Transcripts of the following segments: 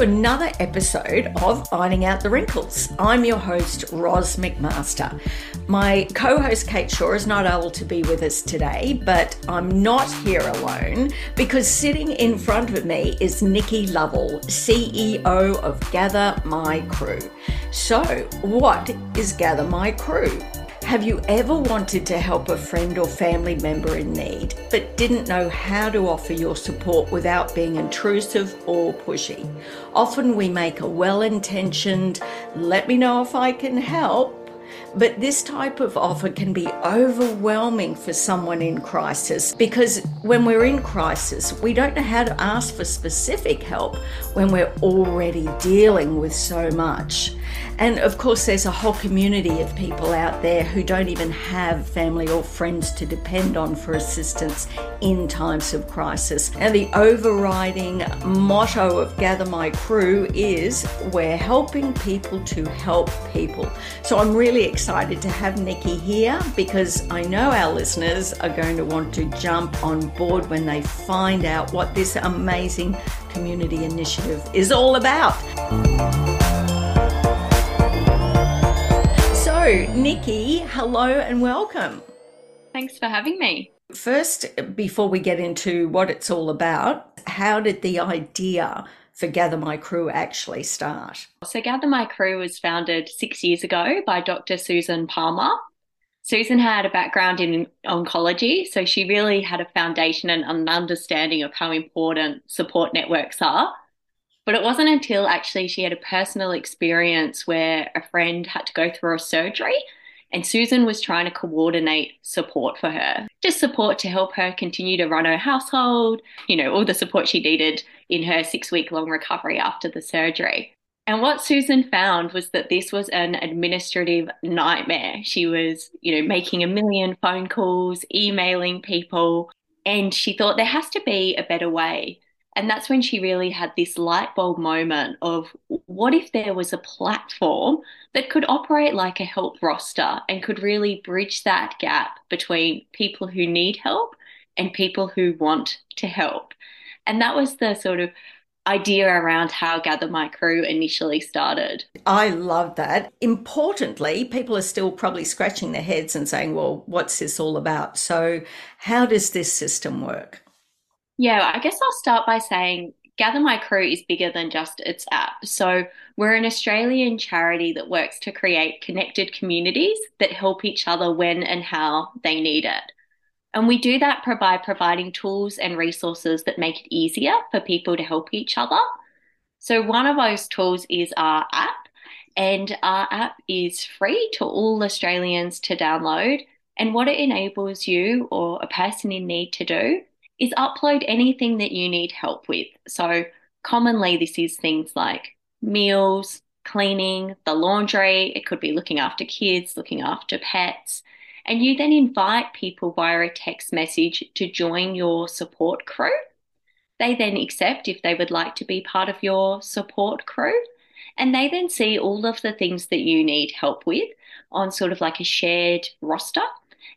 another episode of Ironing Out the Wrinkles. I'm your host, Roz McMaster. My co host, Kate Shaw, is not able to be with us today, but I'm not here alone because sitting in front of me is Nikki Lovell, CEO of Gather My Crew. So, what is Gather My Crew? Have you ever wanted to help a friend or family member in need, but didn't know how to offer your support without being intrusive or pushy? Often we make a well intentioned, let me know if I can help, but this type of offer can be overwhelming for someone in crisis because when we're in crisis, we don't know how to ask for specific help when we're already dealing with so much. And of course, there's a whole community of people out there who don't even have family or friends to depend on for assistance in times of crisis. And the overriding motto of Gather My Crew is we're helping people to help people. So I'm really excited to have Nikki here because I know our listeners are going to want to jump on board when they find out what this amazing community initiative is all about. Nikki, hello and welcome. Thanks for having me. First, before we get into what it's all about, how did the idea for Gather My Crew actually start? So, Gather My Crew was founded six years ago by Dr. Susan Palmer. Susan had a background in oncology, so she really had a foundation and an understanding of how important support networks are. But it wasn't until actually she had a personal experience where a friend had to go through a surgery and Susan was trying to coordinate support for her, just support to help her continue to run her household, you know, all the support she needed in her six week long recovery after the surgery. And what Susan found was that this was an administrative nightmare. She was, you know, making a million phone calls, emailing people, and she thought there has to be a better way. And that's when she really had this light bulb moment of what if there was a platform that could operate like a help roster and could really bridge that gap between people who need help and people who want to help. And that was the sort of idea around how Gather My Crew initially started. I love that. Importantly, people are still probably scratching their heads and saying, well, what's this all about? So, how does this system work? Yeah, I guess I'll start by saying Gather My Crew is bigger than just its app. So, we're an Australian charity that works to create connected communities that help each other when and how they need it. And we do that by providing tools and resources that make it easier for people to help each other. So, one of those tools is our app, and our app is free to all Australians to download. And what it enables you or a person in need to do is upload anything that you need help with. So, commonly, this is things like meals, cleaning, the laundry, it could be looking after kids, looking after pets. And you then invite people via a text message to join your support crew. They then accept if they would like to be part of your support crew. And they then see all of the things that you need help with on sort of like a shared roster.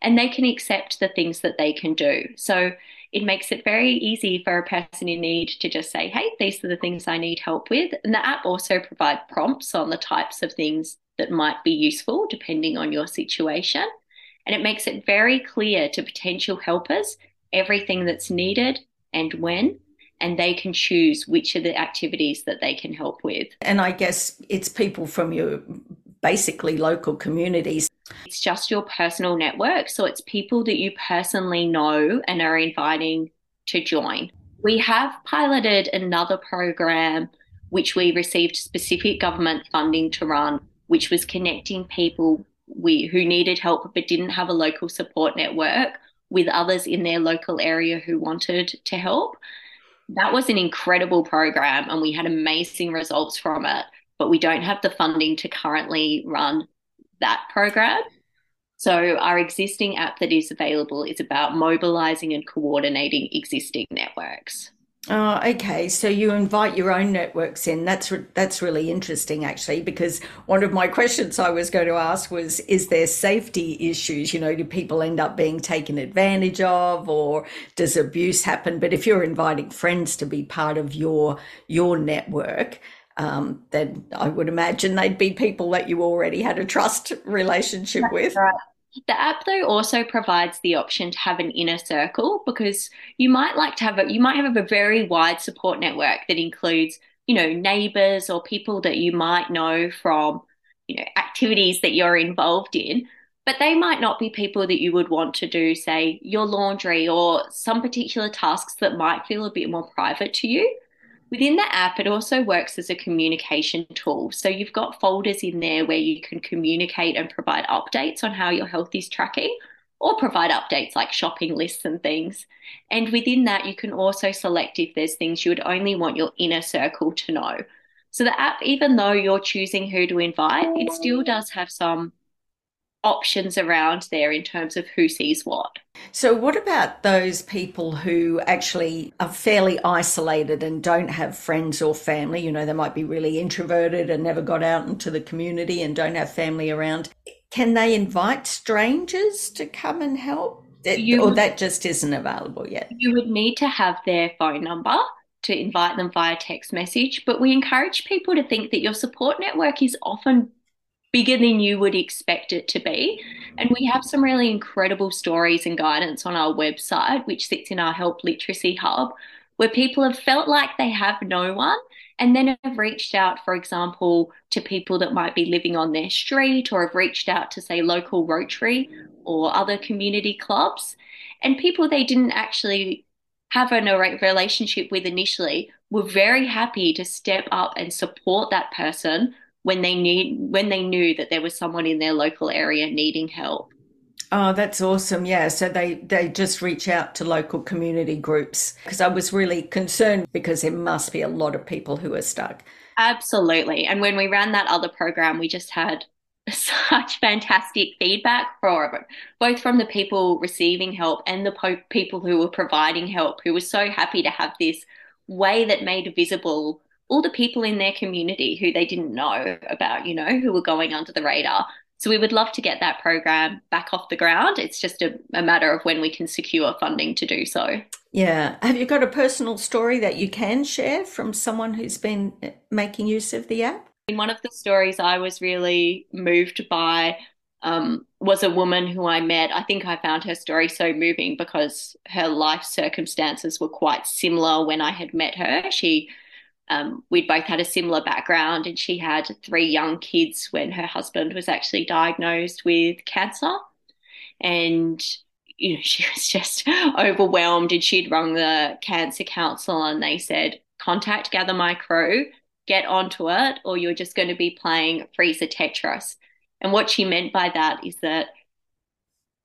And they can accept the things that they can do. So it makes it very easy for a person in need to just say, hey, these are the things I need help with. And the app also provides prompts on the types of things that might be useful depending on your situation. And it makes it very clear to potential helpers everything that's needed and when, and they can choose which of the activities that they can help with. And I guess it's people from your basically local communities. It's just your personal network. So it's people that you personally know and are inviting to join. We have piloted another program which we received specific government funding to run, which was connecting people we, who needed help but didn't have a local support network with others in their local area who wanted to help. That was an incredible program and we had amazing results from it but we don't have the funding to currently run that program. So, our existing app that is available is about mobilizing and coordinating existing networks. Oh, okay. So you invite your own networks in. That's re- that's really interesting, actually, because one of my questions I was going to ask was, is there safety issues? You know, do people end up being taken advantage of, or does abuse happen? But if you're inviting friends to be part of your your network, um, then I would imagine they'd be people that you already had a trust relationship with. Right. The app though also provides the option to have an inner circle because you might like to have a you might have a very wide support network that includes, you know, neighbors or people that you might know from, you know, activities that you're involved in, but they might not be people that you would want to do, say, your laundry or some particular tasks that might feel a bit more private to you. Within the app, it also works as a communication tool. So you've got folders in there where you can communicate and provide updates on how your health is tracking or provide updates like shopping lists and things. And within that, you can also select if there's things you would only want your inner circle to know. So the app, even though you're choosing who to invite, it still does have some options around there in terms of who sees what. So, what about those people who actually are fairly isolated and don't have friends or family? You know, they might be really introverted and never got out into the community and don't have family around. Can they invite strangers to come and help? You, or that just isn't available yet? You would need to have their phone number to invite them via text message, but we encourage people to think that your support network is often bigger than you would expect it to be. And we have some really incredible stories and guidance on our website, which sits in our Help Literacy Hub, where people have felt like they have no one and then have reached out, for example, to people that might be living on their street or have reached out to, say, local Rotary or other community clubs. And people they didn't actually have a relationship with initially were very happy to step up and support that person when they need when they knew that there was someone in their local area needing help. Oh, that's awesome. Yeah. So they, they just reach out to local community groups because I was really concerned because there must be a lot of people who are stuck. Absolutely. And when we ran that other program, we just had such fantastic feedback for both from the people receiving help and the po- people who were providing help, who were so happy to have this way that made visible all the people in their community who they didn't know about, you know, who were going under the radar. So we would love to get that program back off the ground. It's just a, a, matter of when we can secure funding to do so. Yeah. Have you got a personal story that you can share from someone who's been making use of the app? In one of the stories I was really moved by um, was a woman who I met. I think I found her story so moving because her life circumstances were quite similar when I had met her. She um, we'd both had a similar background, and she had three young kids when her husband was actually diagnosed with cancer. And you know, she was just overwhelmed, and she'd rung the cancer council, and they said, "Contact Gather My get onto it, or you're just going to be playing freezer Tetris." And what she meant by that is that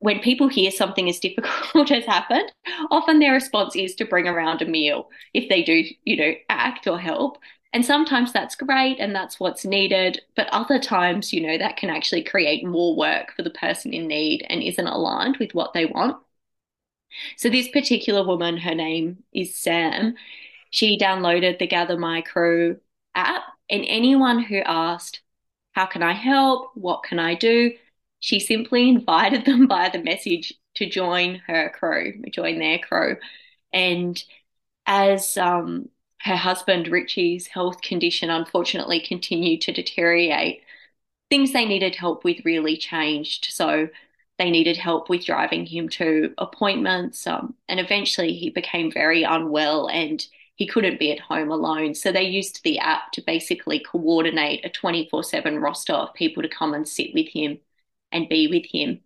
when people hear something as difficult has happened, often their response is to bring around a meal if they do, you know, act or help. And sometimes that's great and that's what's needed. But other times, you know, that can actually create more work for the person in need and isn't aligned with what they want. So, this particular woman, her name is Sam, she downloaded the Gather My Crew app. And anyone who asked, How can I help? What can I do? She simply invited them by the message to join her crew, join their crew. And as um, her husband Richie's health condition unfortunately continued to deteriorate, things they needed help with really changed. So they needed help with driving him to appointments. Um, and eventually he became very unwell and he couldn't be at home alone. So they used the app to basically coordinate a 24 7 roster of people to come and sit with him and be with him.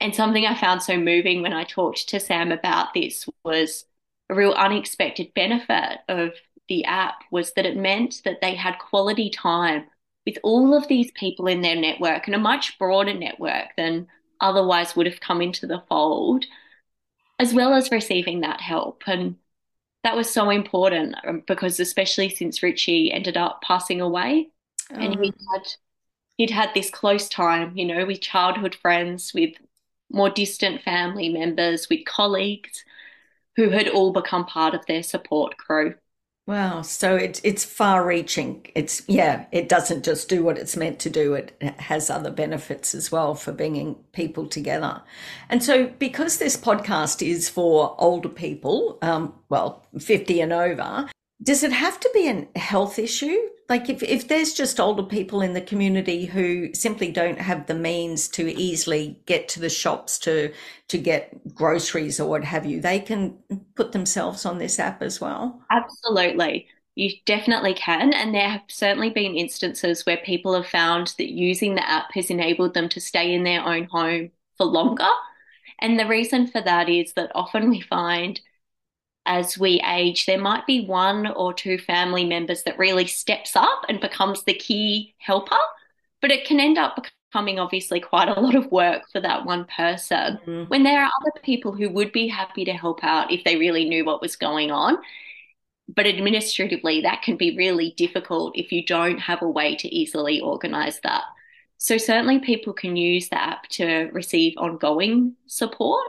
And something I found so moving when I talked to Sam about this was a real unexpected benefit of the app was that it meant that they had quality time with all of these people in their network and a much broader network than otherwise would have come into the fold, as well as receiving that help. And that was so important um, because, especially since Richie ended up passing away, oh. and he oh. had he'd had this close time, you know, with childhood friends, with more distant family members, with colleagues. who had all become part of their support crew. Wow, so it's it's far reaching. It's yeah, it doesn't just do what it's meant to do. It has other benefits as well for bringing people together. And so, because this podcast is for older people, um, well, fifty and over, does it have to be a health issue? Like if, if there's just older people in the community who simply don't have the means to easily get to the shops to to get groceries or what have you, they can put themselves on this app as well. Absolutely. You definitely can. And there have certainly been instances where people have found that using the app has enabled them to stay in their own home for longer. And the reason for that is that often we find as we age, there might be one or two family members that really steps up and becomes the key helper, but it can end up becoming obviously quite a lot of work for that one person mm-hmm. when there are other people who would be happy to help out if they really knew what was going on. But administratively, that can be really difficult if you don't have a way to easily organize that. So, certainly, people can use the app to receive ongoing support.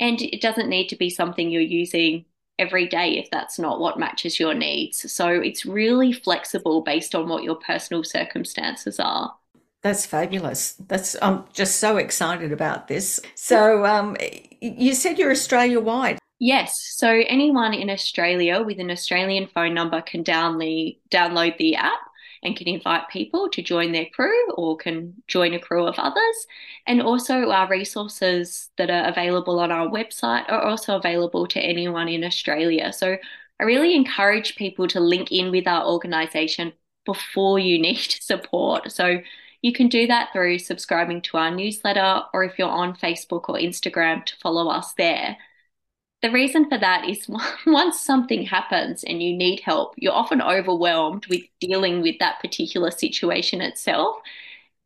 And it doesn't need to be something you're using every day if that's not what matches your needs. So it's really flexible based on what your personal circumstances are. That's fabulous. That's I'm just so excited about this. So um, you said you're Australia wide. Yes. So anyone in Australia with an Australian phone number can download download the app and can invite people to join their crew or can join a crew of others. And also, our resources that are available on our website are also available to anyone in Australia. So, I really encourage people to link in with our organisation before you need support. So, you can do that through subscribing to our newsletter, or if you're on Facebook or Instagram, to follow us there. The reason for that is once something happens and you need help, you're often overwhelmed with dealing with that particular situation itself.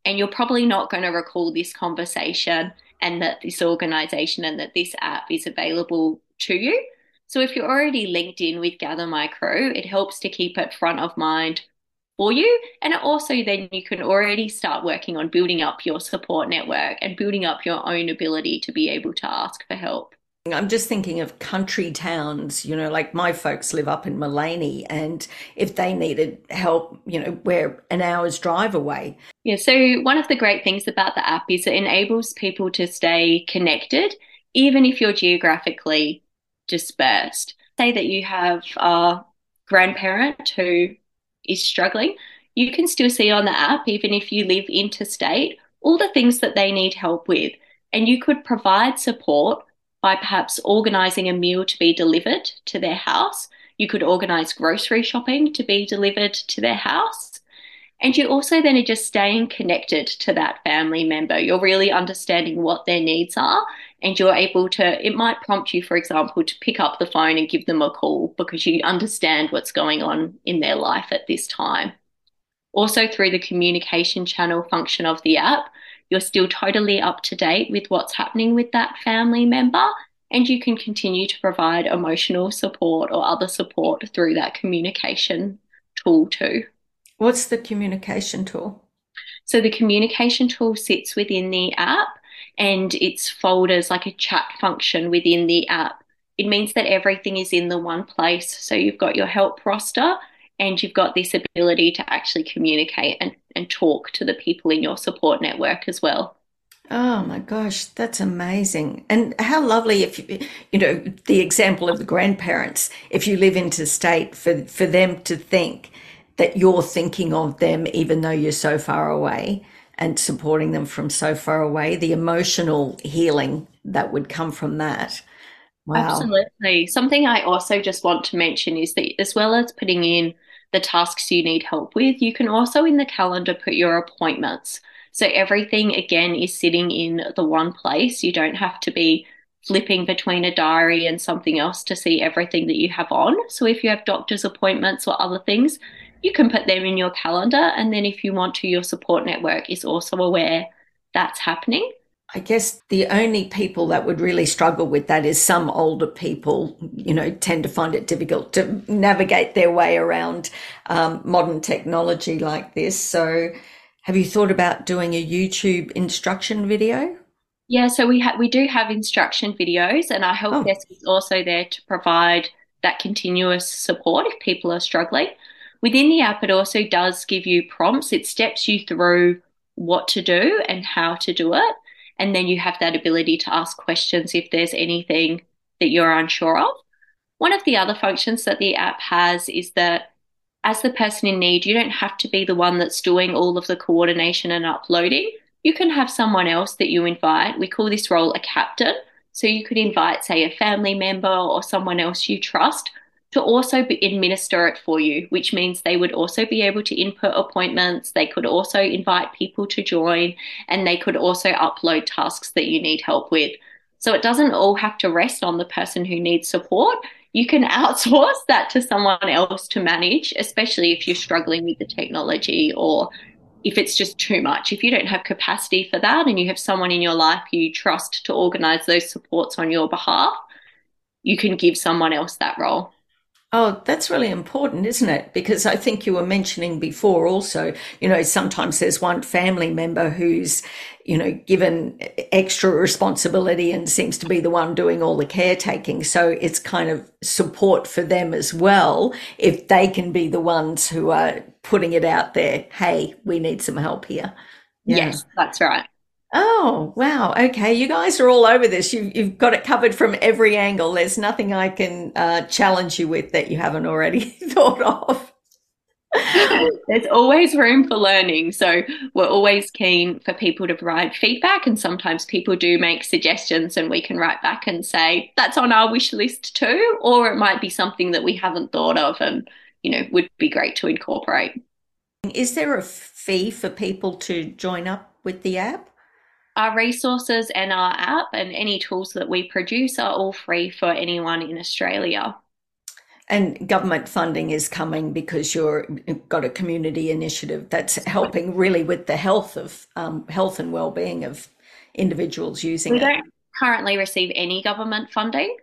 And you're probably not going to recall this conversation and that this organization and that this app is available to you. So if you're already linked in with Gather My Crew, it helps to keep it front of mind for you. And also, then you can already start working on building up your support network and building up your own ability to be able to ask for help. I'm just thinking of country towns, you know, like my folks live up in Maleny, and if they needed help, you know, we're an hour's drive away. Yeah, so one of the great things about the app is it enables people to stay connected, even if you're geographically dispersed. Say that you have a grandparent who is struggling, you can still see on the app, even if you live interstate, all the things that they need help with. And you could provide support by perhaps organising a meal to be delivered to their house. You could organise grocery shopping to be delivered to their house. And you also then are just staying connected to that family member. You're really understanding what their needs are, and you're able to, it might prompt you, for example, to pick up the phone and give them a call because you understand what's going on in their life at this time. Also, through the communication channel function of the app, you're still totally up to date with what's happening with that family member. And you can continue to provide emotional support or other support through that communication tool too. What's the communication tool? So the communication tool sits within the app and it's folders like a chat function within the app. It means that everything is in the one place. So you've got your help roster and you've got this ability to actually communicate and, and talk to the people in your support network as well. Oh my gosh, that's amazing. And how lovely if you, you know, the example of the grandparents, if you live interstate, for, for them to think that you're thinking of them even though you're so far away and supporting them from so far away, the emotional healing that would come from that. Wow. Absolutely. Something I also just want to mention is that as well as putting in the tasks you need help with, you can also in the calendar put your appointments. So everything again is sitting in the one place. You don't have to be flipping between a diary and something else to see everything that you have on. So if you have doctor's appointments or other things, you can put them in your calendar. And then if you want to, your support network is also aware that's happening. I guess the only people that would really struggle with that is some older people, you know, tend to find it difficult to navigate their way around um, modern technology like this. So, have you thought about doing a YouTube instruction video? Yeah, so we have we do have instruction videos, and our help Oh, desk is also there to provide that continuous support if people are struggling. Within the app, it also does give you prompts. It steps you through what to do and how to do it, and then you have that ability to ask questions if there's anything that you're unsure of. One of the other functions that the app has is that as the person in need, you don't have to be the one that's doing all of the coordination and uploading. You can have someone else that you invite. We call this role a captain. So you could invite, say, a family member or someone else you trust to also be, administer it for you, which means they would also be able to input appointments. They could also invite people to join, and they could also upload tasks that you need help with. So it doesn't all have to rest on the person who needs support you can outsource that to someone else to manage, especially if you're struggling with the technology or if it's just too much. If you don't have capacity for that and you have someone in your life you trust to organize those supports on your behalf, you can give someone else that role. Oh, that's really important, isn't it? Because I think you were mentioning before also, you know, sometimes there's one family member who's, you know, given extra responsibility and seems to be the one doing all the caretaking. So it's kind of support for them as well if they can be the ones who are putting it out there. Hey, we need some help here. Yeah. Yes, that's right. Oh, wow. Okay. You guys are all over this. You've, you've got it covered from every angle. There's nothing I can uh, challenge you with that you haven't already thought of. There's always room for learning. So we're always keen for people to provide feedback. And sometimes people do make suggestions, and we can write back and say, that's on our wish list too. Or it might be something that we haven't thought of and, you know, would be great to incorporate. Is there a fee for people to join up with the app? Our resources and our app and any tools that we produce are all free for anyone in Australia. And government funding is coming because you're you've got a community initiative that's helping really with the health of um, health and well-being of individuals using We it. don't currently receive any government funding.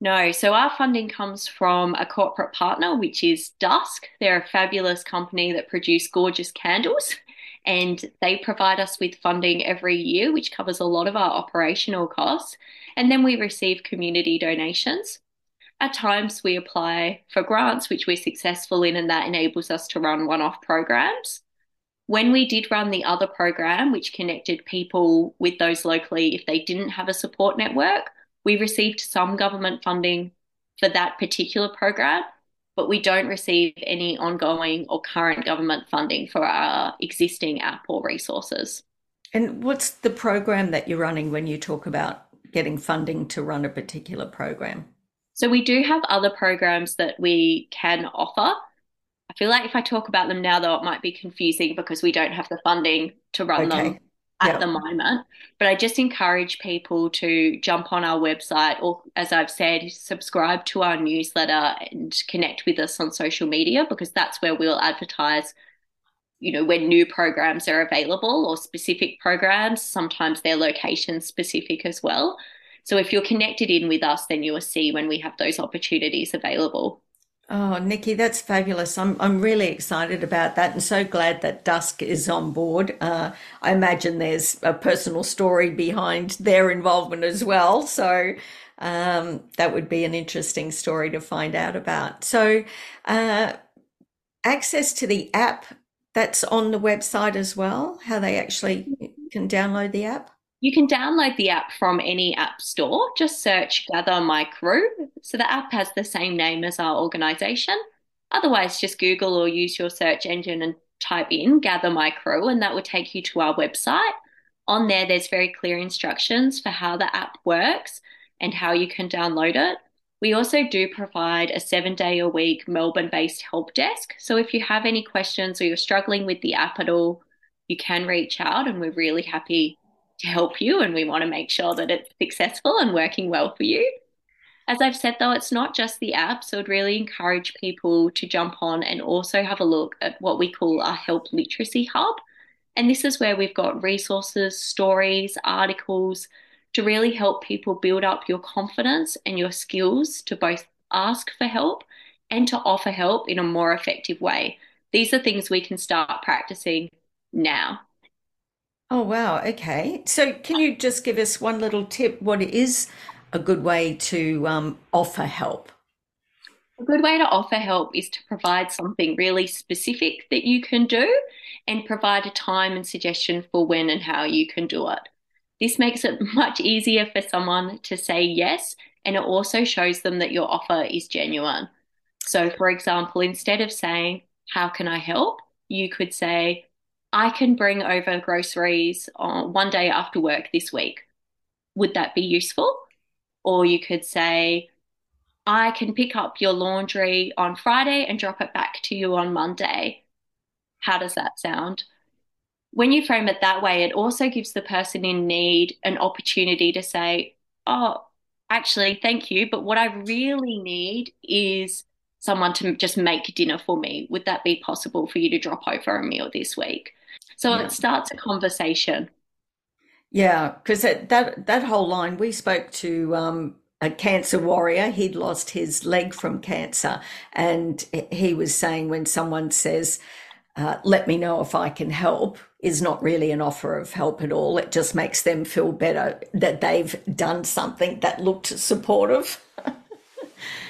No, so our funding comes from a corporate partner, which is Dusk. They're a fabulous company that produce gorgeous candles, and they provide us with funding every year, which covers a lot of our operational costs. And then we receive community donations. At times, we apply for grants, which we're successful in, and that enables us to run one-off programs. When we did run the other program, which connected people with those locally if they didn't have a support network, we received some government funding for that particular program, but we don't receive any ongoing or current government funding for our existing app or resources. And what's the program that you're running when you talk about getting funding to run a particular program? So we do have other programs that we can offer. I feel like if I talk about them now, though, it might be confusing because we don't have the funding to run them At the moment. But I just encourage people to jump on our website or, as I've said, subscribe to our newsletter and connect with us on social media because that's where we'll advertise, you know, when new programs are available or specific programs. Sometimes they're location specific as well. So if you're connected in with us, then you will see when we have those opportunities available. Oh, Nikki, that's fabulous. I'm I'm really excited about that and so glad that Dusk is on board. Uh, I imagine there's a personal story behind their involvement as well. So um, that would be an interesting story to find out about. So uh, access to the app that's on the website as well, how they actually can download the app. You can download the app from any app store. Just search Gather My Crew. So the app has the same name as our organization. Otherwise, just Google or use your search engine and type in Gather My Crew, and that will take you to our website. On there, there's very clear instructions for how the app works and how you can download it. We also do provide a seven day a week Melbourne based help desk. So if you have any questions or you're struggling with the app at all, you can reach out, and we're really happy to help you and we want to make sure that it's successful and working well for you. As I've said, though, it's not just the app, so I'd really encourage people to jump on and also have a look at what we call our Help Literacy Hub. And this is where we've got resources, stories, articles to really help people build up your confidence and your skills to both ask for help and to offer help in a more effective way. These are things we can start practicing now. Oh, wow. Okay. So, can you just give us one little tip? What is a good way to um, offer help? A good way to offer help is to provide something really specific that you can do and provide a time and suggestion for when and how you can do it. This makes it much easier for someone to say yes, and it also shows them that your offer is genuine. So, for example, instead of saying, How can I help? you could say, I can bring over groceries on one day after work this week. Would that be useful? Or you could say, I can pick up your laundry on Friday and drop it back to you on Monday. How does that sound? When you frame it that way, it also gives the person in need an opportunity to say, Oh, actually, thank you. But what I really need is someone to just make dinner for me. Would that be possible for you to drop over a meal this week? So yeah. it starts a conversation. Yeah, because that, that that whole line, we spoke to um, a cancer warrior. He'd lost his leg from cancer, and he was saying when someone says, uh, "Let me know if I can help," is not really an offer of help at all. It just makes them feel better that they've done something that looked supportive.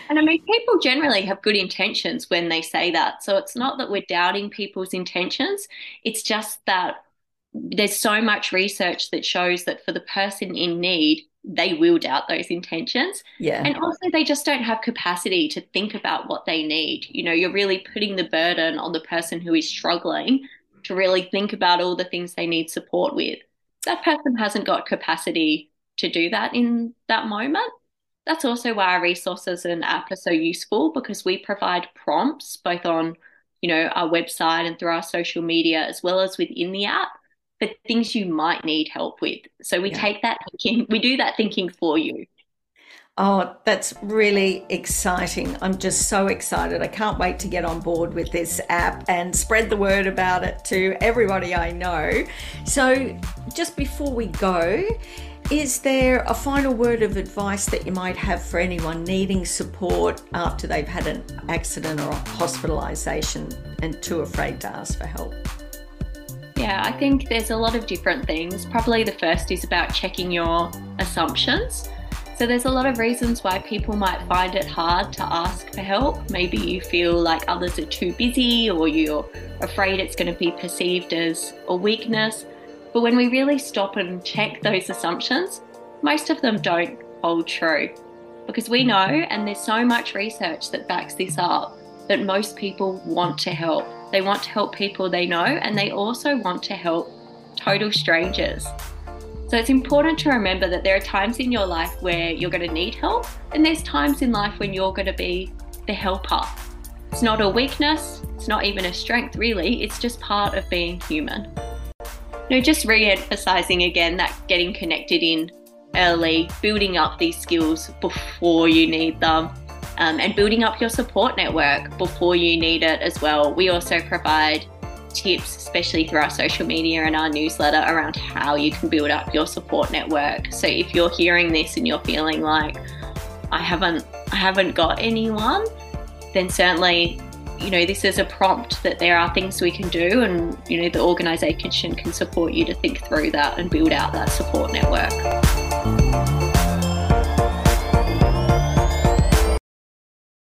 And I mean, people generally have good intentions when they say that. So it's not that we're doubting people's intentions. It's just that there's so much research that shows that for the person in need, they will doubt those intentions. Yeah. And also, they just don't have capacity to think about what they need. You know, you're really putting the burden on the person who is struggling to really think about all the things they need support with. That person hasn't got capacity to do that in that moment. That's also why our resources and app are so useful because we provide prompts both on, you know, our website and through our social media as well as within the app for things you might need help with. So we yeah. take that thinking, we do that thinking for you. Oh, that's really exciting. I'm just so excited. I can't wait to get on board with this app and spread the word about it to everybody I know. So, just before we go, is there a final word of advice that you might have for anyone needing support after they've had an accident or hospitalisation and too afraid to ask for help? Yeah, I think there's a lot of different things. Probably the first is about checking your assumptions. So there's a lot of reasons why people might find it hard to ask for help. Maybe you feel like others are too busy or you're afraid it's going to be perceived as a weakness. But when we really stop and check those assumptions, most of them don't hold true. Because we know, mm-hmm. and there's so much research that backs this up, that most people want to help. They want to help people they know, and they also want to help total strangers. So it's important to remember that there are times in your life where you're going to need help, and there's times in life when you're going to be the helper. It's not a weakness, it's not even a strength, really, it's just part of being human. No, just re emphasizing again that getting connected in early, building up these skills before you need them, um, and building up your support network before you need it as well. We also provide tips, especially through our social media and our newsletter, around how you can build up your support network. So if you're hearing this and you're feeling like I haven't I haven't got anyone, then certainly you know, this is a prompt that there are things we can do, and you know, the organisation can support you to think through that and build out that support network.